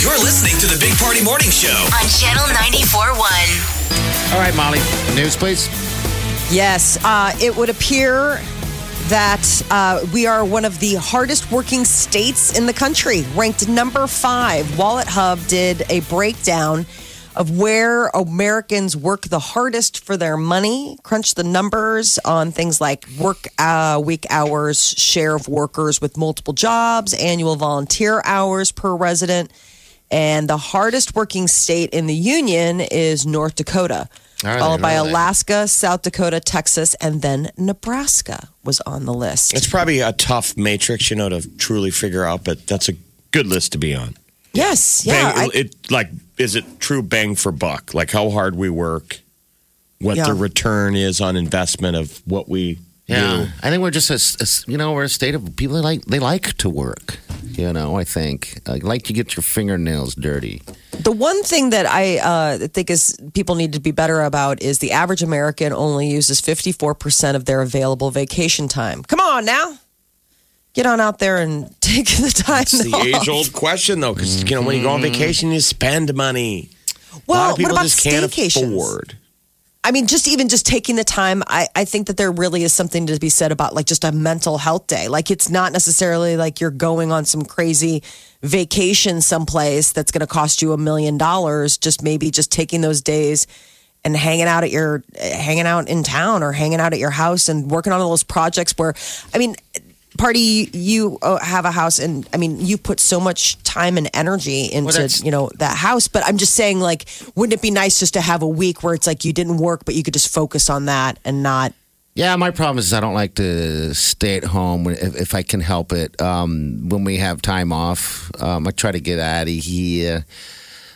You're listening to the Big Party Morning Show. on Channel 94.1. All right, Molly. News, please. Yes, uh, it would appear that uh, we are one of the hardest working states in the country, ranked number five. Wallet Hub did a breakdown of where Americans work the hardest for their money, crunch the numbers on things like work uh, week hours, share of workers with multiple jobs, annual volunteer hours per resident. And the hardest working state in the union is North Dakota, followed by really? Alaska, South Dakota, Texas, and then Nebraska was on the list. It's probably a tough matrix, you know, to truly figure out, but that's a good list to be on. Yes, yeah. bang, I- it like is it true bang for buck? Like how hard we work, what Yeah. the return is on investment of what we Yeah, do. I think we're just a, s- a s- you know we're a state of people that like they like to work. You know, I think uh, like to get your fingernails dirty. The one thing that I uh, think is people need to be better about is the average American only uses 54% of their available vacation time. Come on now. Get on out there and take the time It's the age old question though, because you know when you go on mm-hmm. vacation, you spend money. a lot Well, of people what about just can't staycations? afford. I mean, just even just taking the time, I, I think that there really is something to be said about like just a mental health day. Like it's not necessarily like you're going on some crazy vacation someplace that's going to cost you a million dollars. Just maybe just taking those days and hanging out at your hanging out in town or hanging out at your house and working on all those projects where, I mean. Party, you uh, have a house, and I mean, you put so much time and energy into that's- you know that house. But I'm just saying, like, wouldn't it be nice just to have a week where it's like you didn't work, but you could just focus on that and not. Yeah, my problem is I don't like to stay at home if, if I can help it. Um, when we have time off, um, I try to get out of here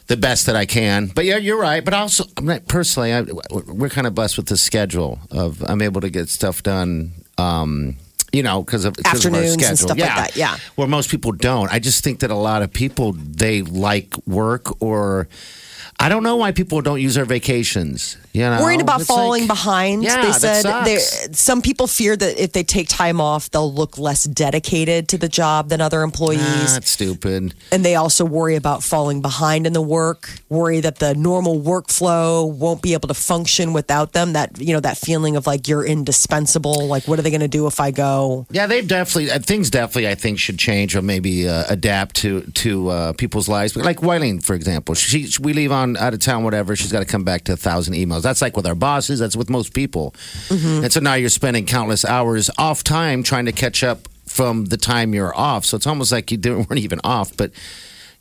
the best that I can. But yeah, you're right. But also, I'm not, personally, I, we're kind of blessed with the schedule of I'm able to get stuff done. Um, you know, because of 'cause of our Afternoons and schedule. stuff like that, yeah. where most people don't. I just think that a lot of people they like work or. I don't know why people don't use their vacations. You know, Worried about It's falling like- behind. Yeah, they said some people fear that if they take time off, they'll look less dedicated to the job than other employees. Ah, that's stupid. and they also worry about falling behind in the work worry that the normal workflow won't be able to function without them that you know that feeling of like you're indispensable like what are they going to do if i go Yeah, they've definitely uh, things definitely I think should change or maybe uh, adapt to to uh, people's lives. Like Wileen, for example, she we leave on out of town, whatever. She's got to come back to a thousand emails. That's like with our bosses. That's with most people. Mm-hmm. And so now you're spending countless hours off time trying to catch up from the time you're off. So it's almost like you didn't, weren't even off, but.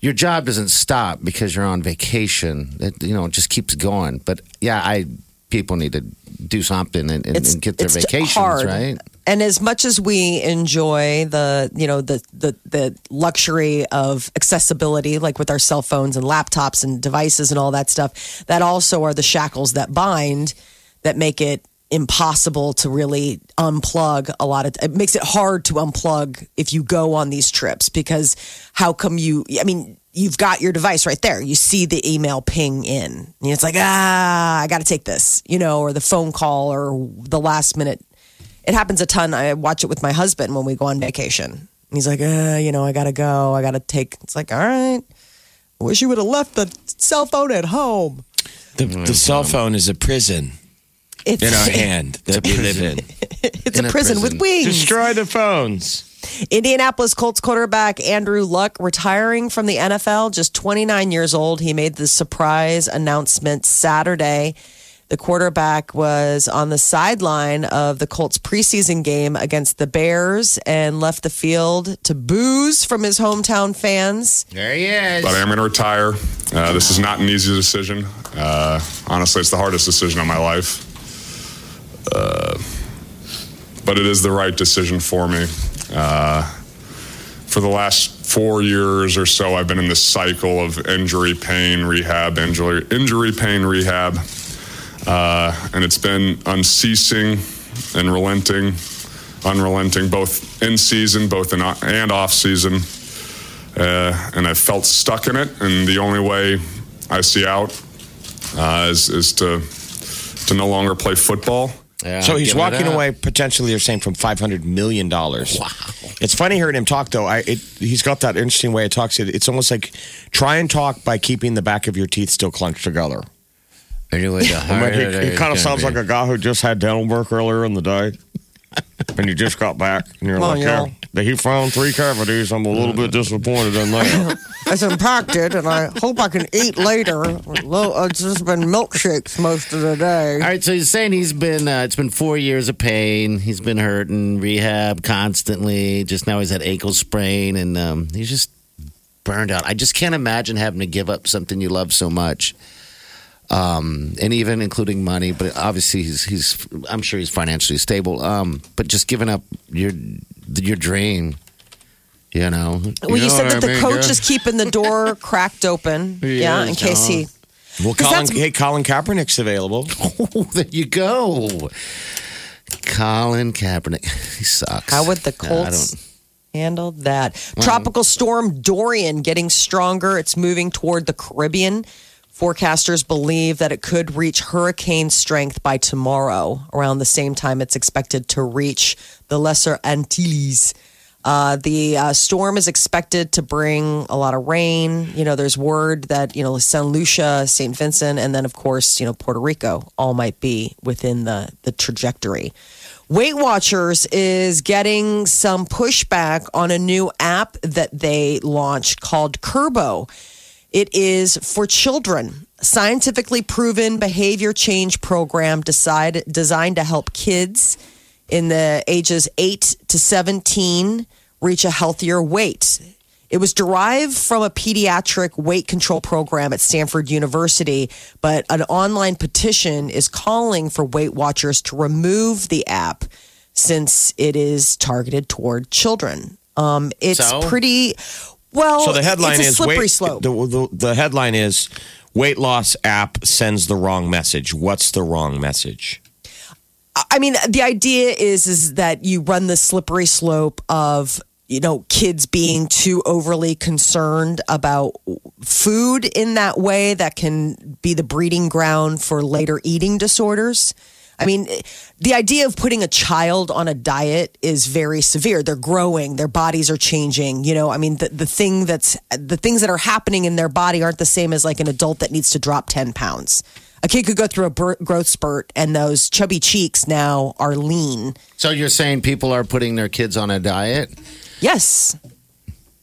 Your job doesn't stop because you're on vacation. It, you know, it just keeps going. But yeah, I people need to do something and, and, and get their vacations hard. right. And as much as we enjoy the you know the the the luxury of accessibility like with our cell phones and laptops and devices and all that stuff that also are the shackles that bind that make it impossible to really unplug a lot of it makes it hard to unplug if you go on these trips because how come you i mean you've got your device right there. You see the email ping in. And it's like ah i gotta take this you know or the phone call or the last minute it happens a ton i watch it with my husband when we go on vacation he's like uh, you know i gotta go i gotta take it's like all right i wish you would have left the cell phone at home The, the cell phone is a prison it's, in our hand that we live in. it's In a a prison, with wings Destroy the phones. Indianapolis Colts quarterback Andrew Luck retiring from the NFL, just 29 years old. He made the surprise announcement Saturday. The quarterback was on the sideline of the Colts preseason game against the Bears and left the field to boos from his hometown fans. There he is. but I am going to retire. Uh, this is not an easy decision. Uh, honestly, it's the hardest decision of my life. Uh, but it is the right decision for me. Uh, for the last four years or so, I've been in this cycle of injury, pain, rehab, injury, injury, pain, rehab, uh, and it's been unceasing and relenting, unrelenting, both in season, both in and off season. Uh, and I felt stuck in it, and the only way I see out uh, is, is to to no longer play football. Yeah, So he's walking away potentially. You're saying from five hundred million dollars. Wow! It's funny hearing him talk though. I it, he's got that interesting way he talks. It, it's almost like try and talk by keeping the back of your teeth still clenched together. Anyway, the I mean, harder he, kind of sounds be. like a guy who just had dental work earlier in the day, and you just got back, and you're Well, like, yeah. yeah, that he found three cavities. I'm a little bit disappointed in that. It's impacted, and I hope I can eat later. Lo- It's just been milkshakes most of the day. All right, so he's saying he's been uh, it's been four years of pain. He's been hurting, rehab constantly. Just now he's had ankle sprain, and um, he's just burned out. I just can't imagine having to give up something you love so much, um, and even including money. But obviously, he's he's I'm sure he's financially stable. Um, but just giving up your your dream, you know. Well, you, know said that I the mean, coach girl? is keeping the door cracked open. Yeah, in case he. Well, Colin, hey, Colin Kaepernick's available. Oh, there you go. Colin Kaepernick. He sucks. How would the Colts don't- handle that? Tropical storm Dorian getting stronger. It's moving toward the Caribbean. Forecasters believe that it could reach hurricane strength by tomorrow, around the same time it's expected to reach the Lesser Antilles. Uh, the uh, storm is expected to bring a lot of rain. You know, there's word that, you know, St. Lucia, St. Vincent, and then, of course, you know, Puerto Rico all might be within the, the trajectory. Weight Watchers is getting some pushback on a new app that they launched called Kurbo. It is for children, scientifically proven behavior change program decide, designed to help kids in the ages 8 to 17 reach a healthier weight. It was derived from a pediatric weight control program at Stanford University, but an online petition is calling for Weight Watchers to remove the app since it is targeted toward children. Um, it's So? pretty well. So the headline it's a is slippery weight, slope. The, the, the headline is weight loss app sends the wrong message. What's the wrong message? I mean, the idea is is that you run the slippery slope of you know kids being too overly concerned about food in that way that can be the breeding ground for later eating disorders. I mean, the idea of putting a child on a diet is very severe. They're growing, their bodies are changing. You know, I mean, the, the thing that's the things that are happening in their body aren't the same as like an adult that needs to drop 10 pounds. A kid could go through a growth spurt and those chubby cheeks now are lean. So you're saying people are putting their kids on a diet? Yes.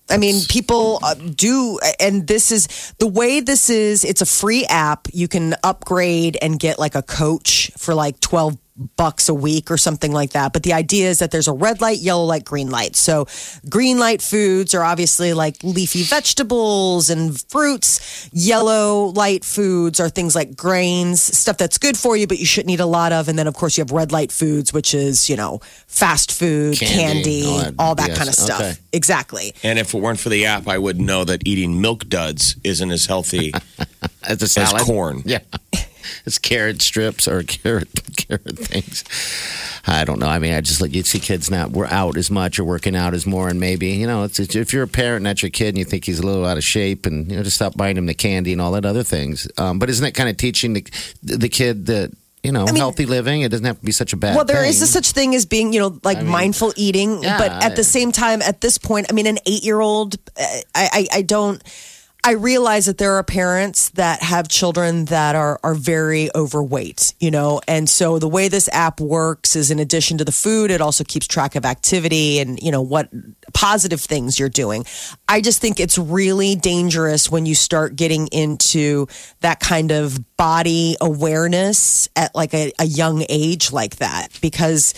I mean, people uh, do, and this is the way this is. It's a free app. You can upgrade and get like a coach for like 12 bucks a week or something like that. But the idea is that there's a red light, yellow light, green light. So green light foods are obviously like leafy vegetables and fruits. Yellow light foods are things like grains, stuff that's good for you, but you shouldn't eat a lot of. And then, of course, you have red light foods, which is, you know, fast food, Candy, candy, all all that- that, yes, kind of stuff. okay. Exactly. And if it weren't for the app, I would know that eating milk duds isn't as healthy. As a salad? corn. Yeah. It's carrot strips or carrot carrot things. I don't know. I mean, I just like you see kids not we're out as much or working out as more, and maybe you know, it's, it's if you're a parent and that's your kid and you think he's a little out of shape, and you know, just stop buying him the candy and all that other things. Um, but isn't it kind of teaching the the kid that you know mean- healthy living? It doesn't have to be such a bad. Well, there is thing. a such thing as being, you know, like I mean, mindful eating. yeah, but at I- the same time, at this point, I mean, an eight year old, I, I, I don't. I realize that there are parents that have children that are are very overweight, you know, and so the way this app works is in addition to the food, it also keeps track of activity and you know what positive things you're doing. I just think it's really dangerous when you start getting into that kind of body awareness at like a, a young age like that because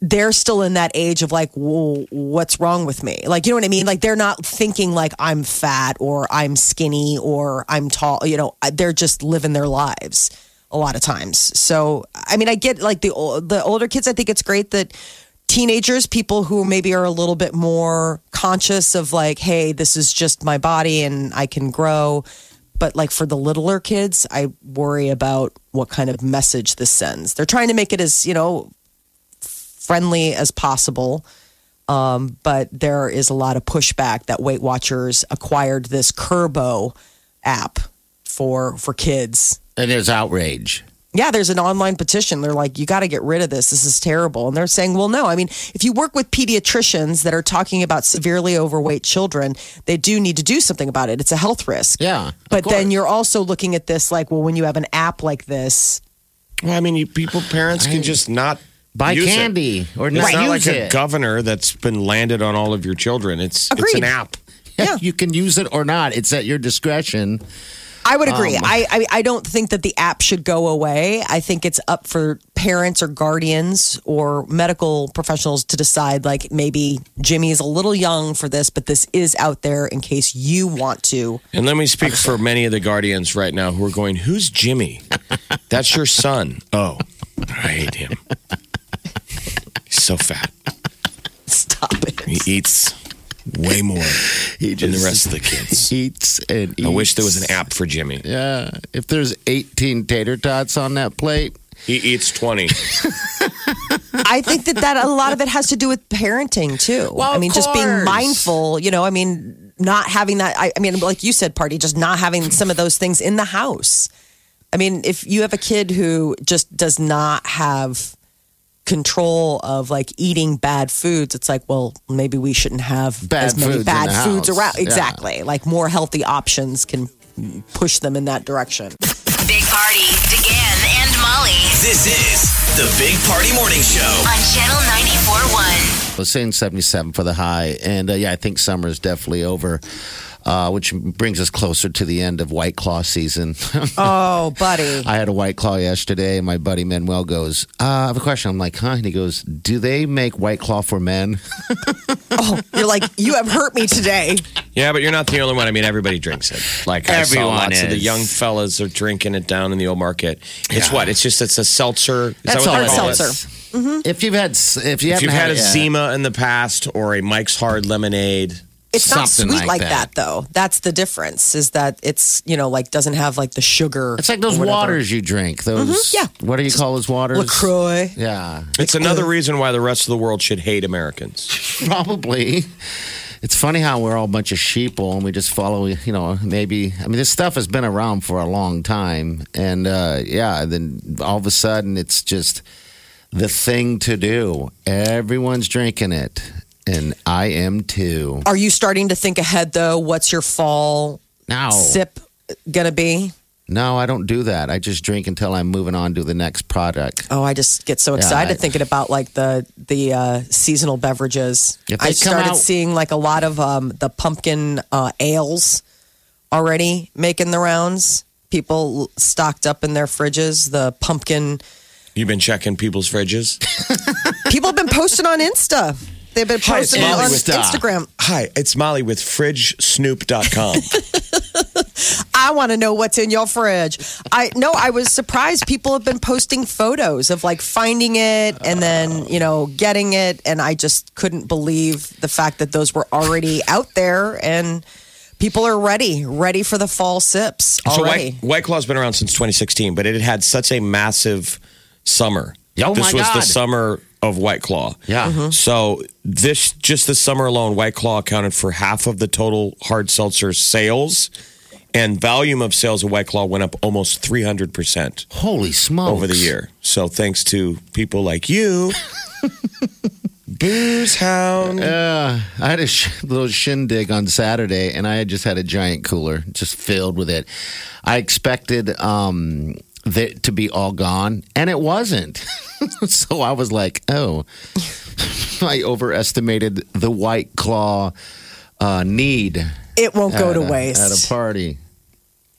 they're still in that age of like, what's wrong with me? Like, you know what I mean? Like, they're not thinking like I'm fat or I'm skinny or I'm tall. You know, uh, they're just living their lives a lot of times. So, I mean, I get like the the older kids. I think it's great that teenagers, people who maybe are a little bit more conscious of like, hey, this is just my body and I can grow. But like for the littler kids, I worry about what kind of message this sends. They're trying to make it as, you know, friendly as possible. Um, but there is a lot of pushback that Weight Watchers acquired this Kurbo app for for kids. And there's outrage. Yeah, there's an online petition. They're like, you got to get rid of this. This is terrible. And they're saying, well, no. I mean, if you work with pediatricians that are talking about severely overweight children, they do need to do something about it. It's a health risk. Yeah, of But then you're also looking at this like, well, when you have an app like this, Well, I mean, you, people, parents can just not Buy use it. candy or It's not not use like a it. governor that's been landed on all of your children. It's it's an app. Yeah. you can use it or not. It's at your discretion. I would agree. Um, I, I I don't think that the app should go away. I think it's up for parents or guardians or medical professionals to decide. Like maybe Jimmy is a little young for this, but this is out there in case you want to. And let me speak for many of the guardians right now who are going, "Who's Jimmy? That's your son." Oh, I hate him. He's so fat. Stop it. He eats way more than the rest of the kids. Eats and eats. I wish there was an app for Jimmy. Yeah, if there's 18 tater tots on that plate, He eats twenty. I think that that a lot of it has to do with parenting too. Well, I of mean, just being mindful. You know, I mean, not having that. I, I mean, like you said, party, just not having some of those things in the house. I mean, if you have a kid who just does not have control of like eating bad foods, it's like, well, maybe we shouldn't have Bad as many foods bad foods house. around. Yeah. Exactly, like more healthy options can push them in that direction. Big Party, DeGan and Molly This is the Big Party Morning Show. on Channel 94.1. I was saying 77 for the high. And uh, yeah, I think summer is definitely over, uh, which brings us closer to the end of White Claw season. Oh, buddy. I had a White Claw yesterday, and my buddy Manuel goes, uh, I have a question. I'm like, huh? And he goes, Do they make White Claw for men? Oh, you're like, you have hurt me today. Yeah, but you're not the only one. I mean, everybody drinks it. Like I Everyone saw lots of the young fellas are drinking it down in the old market. It's Yeah. what? It's just it's a seltzer. Is That's that what all they it call is. seltzer. If you've had, s- if you If haven't you've had a it yet- Zima in the past or a Mike's Hard Lemonade, It's not Something sweet like like, that. that. though. That's the difference. Is that it's you know like doesn't have like the sugar. It's like those or whatever. waters you drink. Those, Mhm, yeah. What do you call those waters? LaCroix. Yeah, it's another reason why the rest of the world should hate Americans. probably. It's funny how we're all a bunch of sheeple and we just follow, you know, maybe. I mean, this stuff has been around for a long time. And uh, yeah, then all of a sudden it's just the thing to do. Everyone's drinking it. And I am too. Are you starting to think ahead though? What's your fall Now, sip gonna be? No, I don't do that. I just drink until I'm moving on to the next product. Oh, I just get so excited I- thinking about like the the uh, seasonal beverages. I started out- seeing like a lot of um, the pumpkin uh, ales already making the rounds. People stocked up in their fridges. The pumpkin. You've been checking people's fridges. People have been posting on Insta. They've been posting Molly on with Instagram. Hi, it's Molly with FridgeSnoop.com. I want to know what's in your fridge. I no, I was surprised. People have been posting photos of like finding it and then you know getting it, and I just couldn't believe the fact that those were already out there and people are ready, ready for the fall sips so. White, White Claw's been around since 2016, but it had had such a massive summer. Oh, this my was the summer of White Claw. Yeah. Mhm. So this just this summer alone, White Claw accounted for half of the total hard seltzer sales, and volume of sales of White Claw went up almost 300 percent Holy smokes. over the year. So thanks to people like you, Booze Hound. Uh, I had a sh- little shindig on Saturday, and I had just had a giant cooler just filled with it. I expected um, that to be all gone, and it wasn't. so I was like, "Oh, I overestimated the White Claw uh, need." it won't go to a- waste. at a party.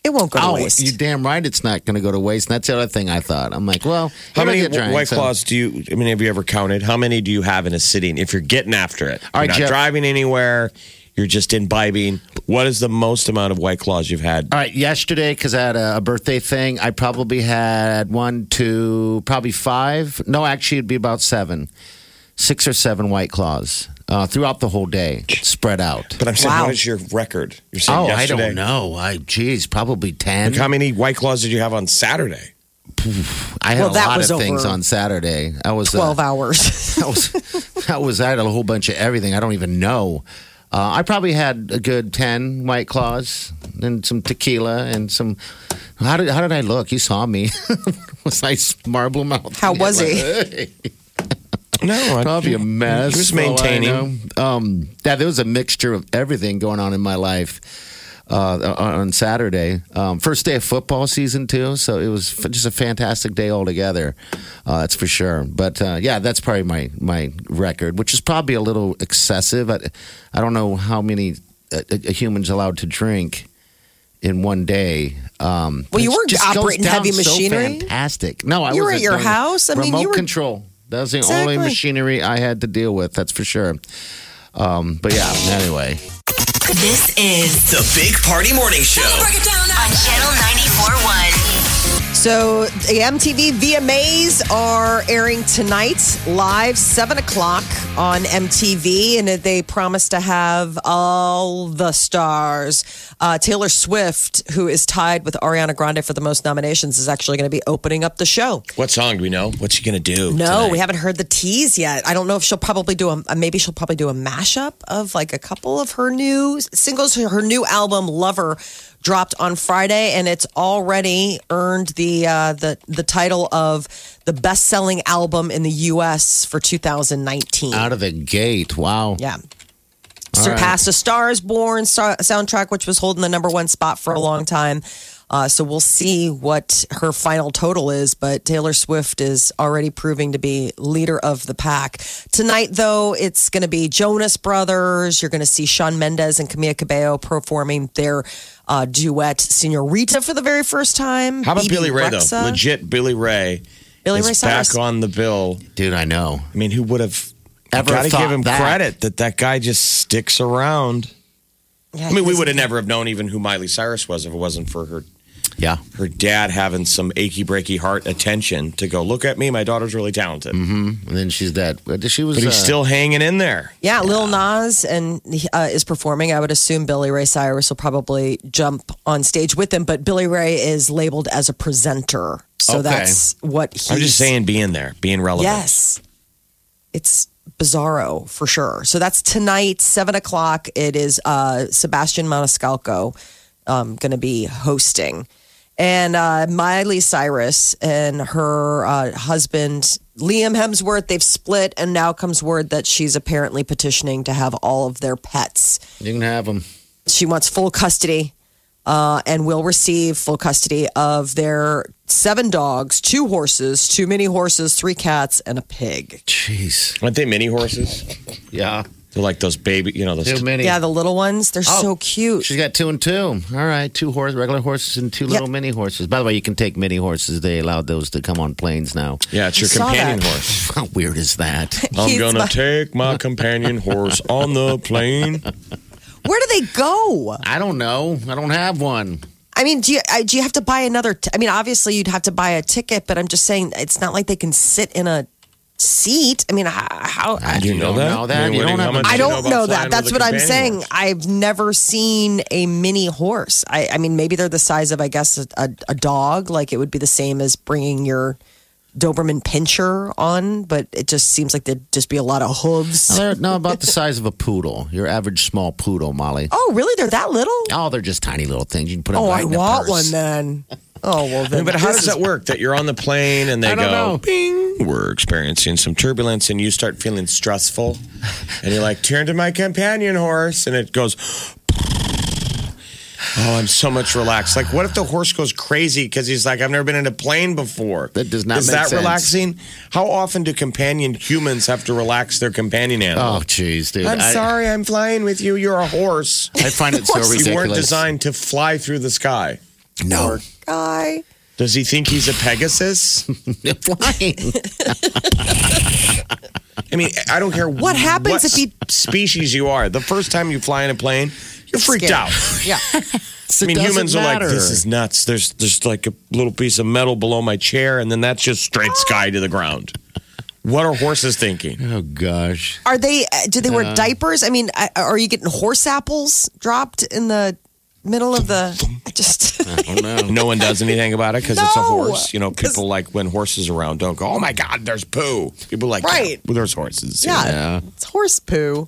it won't go to Oh, waste. You're damn right, it's not going to go to waste. And that's the other thing I thought. I'm like, well, How many drank, White so- Claws do you? I mean, have you ever counted? How many do you have in a sitting? If you're getting after it, All you're not Jeff. driving anywhere, you're just imbibing. What is the most amount of White Claws you've had? All right, yesterday because I had a, a birthday thing, I probably had one, two, probably five. No, actually, it'd be about seven. six or seven White Claws uh, throughout the whole day, spread out. But I'm saying, Wow. what is your record? You're saying Oh, I don't know. I geez, probably ten. Like, how many White Claws did you have on Saturday? I had Well, a that lot was of things over on Saturday. I was uh, 12 hours. that was, I was, I had a whole bunch of everything. I don't even know. Uh, I probably had a good ten White Claws and some tequila and some. How did how did I look? You saw me. was I marble mouth? How was he? No, I- Probably a mess. He was for all I maintaining. know. Um, yeah, there was a mixture of everything going on in my life uh, on Saturday. Um, first day of football season too, so it was just a fantastic day altogether. Uh, that's for sure. But uh, yeah, that's probably my my record, which is probably a little excessive. I, I don't know how many a, a human's allowed to drink in one day. Um, Well, you weren't operating down heavy so machinery. fantastic. No, I You were was at your house. I mean, remote you were- control. That was the only machinery I had to deal with. That's for sure. Um, but yeah, anyway. This is The Big Party Morning Show. on Channel 94.1. So the MTV VMAs are airing tonight, live, 7 o'clock on MTV, and they promise to have all the stars. Uh, Taylor Swift, who is tied with Ariana Grande for the most nominations, is actually going to be opening up the show. What song do we know? What's she going to do? No, tonight? we haven't heard the tease yet. I don't know if she'll probably do a maybe she'll probably do a mashup of like a couple of her new singles. Her new album Lover dropped on Friday and it's already earned the uh, the the title of the best selling album in the US for 2019. Out of the gate. Wow. Yeah. Surpassed A Star is Born star- soundtrack, which was holding the number one spot for a long time. Uh, so we'll see what her final total is, but Taylor Swift is already proving to be leader of the pack. Tonight, though, it's going to be Jonas Brothers. You're going to see Shawn Mendes and Camila Cabello performing their uh, duet Senorita for the very first time. How about Bebe Billy Ray, Rexha. though? Legit Billy Ray. Billy is Ray Cyrus. back on the bill. Dude, I know. I mean, who would have Ever got to give him that? credit that that guy just sticks around? Yeah, I mean, we would have never have known even who Miley Cyrus was if it wasn't for her Yeah. her dad having some achy breaky heart attention to go look at me. My daughter's really talented, Mm-hmm. And then she's dead. She was. but he's uh, still hanging in there. Yeah, Lil Nas and uh, is performing. I would assume Billy Ray Cyrus will probably jump on stage with him, but Billy Ray is labeled as a presenter, so Okay. that's what he's. I'm just saying, being there, being relevant. Yes, it's bizarro for sure. So that's tonight, seven o'clock. It is uh, Sebastian Maniscalco um, going to be hosting, and uh, Miley Cyrus and her uh, husband Liam Hemsworth. They've split, and now comes word that she's apparently petitioning to have all of their pets. You can have them. She wants full custody. Uh, and will receive full custody of their seven dogs, two horses, two mini horses, three cats, and a pig. Jeez. Aren't they mini horses? Yeah. They're like those baby, you know, those. Too many. Yeah, the little ones, they're Oh, so cute. She's got two and two. All right, two horse, regular horses and two little mini horses. By the way, you can take mini horses. They allowed those to come on planes now. yeah, it's your I saw companion that. horse. How weird is that? I'm He's gonna my- take my companion horse on the plane. Where do they go? I don't know. I don't have one. I mean, do you I, do you have to buy another? T- I mean, obviously you'd have to buy a ticket, but I'm just saying it's not like they can sit in a seat. I mean, how? how Do you know that? know that? I You do don't have how a- much I do you don't about know that. That's what I'm saying. horse? I've never seen a mini horse. I, I mean, maybe they're the size of, I guess, a, a, a dog. Like it would be the same as bringing your Doberman Pinscher on, but it just seems like there'd just be a lot of hooves. They're no about the size of a poodle. Your average small poodle, Molly. Oh, really? They're that little? Oh, they're just tiny little things. You can put them Oh, right I in a want purse. one then. Oh well, I then. mean, but how does is- that work? That you're on the plane and they go, know. "Bing, we're experiencing some turbulence," and you start feeling stressful, and you're like, "Turn to my companion horse," and it goes. Oh, I'm so much relaxed. Like, what if the horse goes crazy because he's like, I've never been in a plane before? That does not Is make that sense. relaxing? How often do companion humans have to relax their companion animal? Oh, jeez, dude. I'm I, sorry, I'm flying with you. You're a horse. I find it so ridiculous. You weren't designed to fly through the sky. No, guy? Does he think he's a Pegasus? flying. I mean, I don't care What happens what if he- species you are. The first time you fly in a plane, you're freaked Scared. out. Yeah. I mean, humans are like, this is nuts. There's there's like a little piece of metal below my chair, and then that's just straight sky to the ground. What are horses thinking? Oh gosh. Are they? uh, Do they wear diapers? I mean, uh, are you getting horse apples dropped in the middle of the? I just. No. No one does anything about it because it's a horse. You know people like when horses around don't go, oh my God, there's poo. People like, Right. yeah, well, there's horses. Yeah, it's horse poo.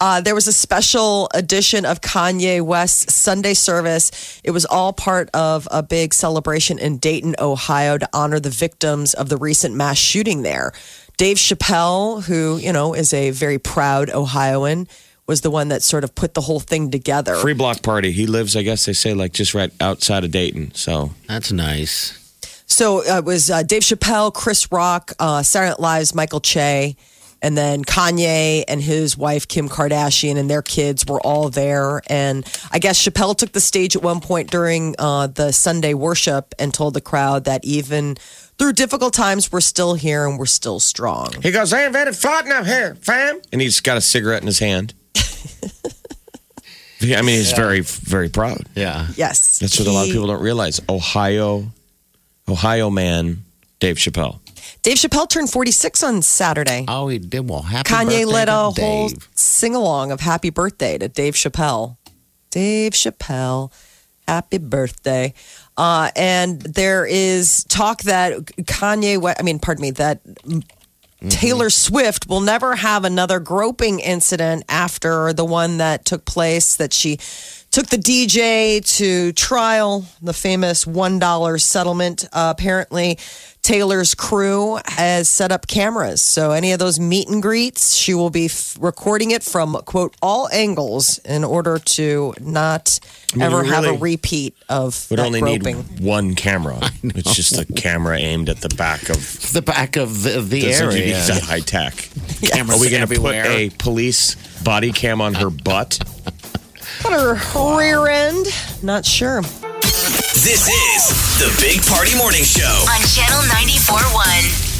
Uh, there was a special edition of Kanye West's Sunday service. It was all part of a big celebration in Dayton, Ohio, to honor the victims of the recent mass shooting there. Dave Chappelle, who you know is a very proud Ohioan, was the one that sort of put the whole thing together. Free block party. He lives, I guess they say, like just right outside of Dayton. So That's nice. So uh, it was uh, Dave Chappelle, Chris Rock, uh, Saturday Night Live's Michael Che, and then Kanye and his wife Kim Kardashian and their kids were all there. And I guess Chappelle took the stage at one point during uh, the Sunday worship and told the crowd that even through difficult times, we're still here and we're still strong. he goes, I invented floating up here, fam. And he's got a cigarette in his hand. Yeah, I mean, he's very, very proud. Yeah. Yes, That's what a lot of He- people don't realize. Ohio, Ohio man, Dave Chappelle. Dave Chappelle turned 46 on Saturday. Oh, he did well. Happy Kanye birthday led to a whole Dave. sing along of happy birthday to Dave Chappelle. Dave Chappelle, happy birthday. Uh, and there is talk that Kanye, we- I mean, pardon me, that Mm-hmm. Taylor Swift will never have another groping incident after the one that took place that she took the DJ to trial, the famous $1 settlement. Uh, apparently, Taylor's crew has set up cameras. So, any of those meet and greets, she will be f- recording it from, quote, all angles in order to not mean, ever you have a repeat of Would that only groping. need one camera. It's just a camera aimed at the back of The back of the, the area. need high tech. Cameras Are we going to put a police body cam on her butt? Put her rear end? Not sure. This is the Big Party Morning Show. On Channel 94.1.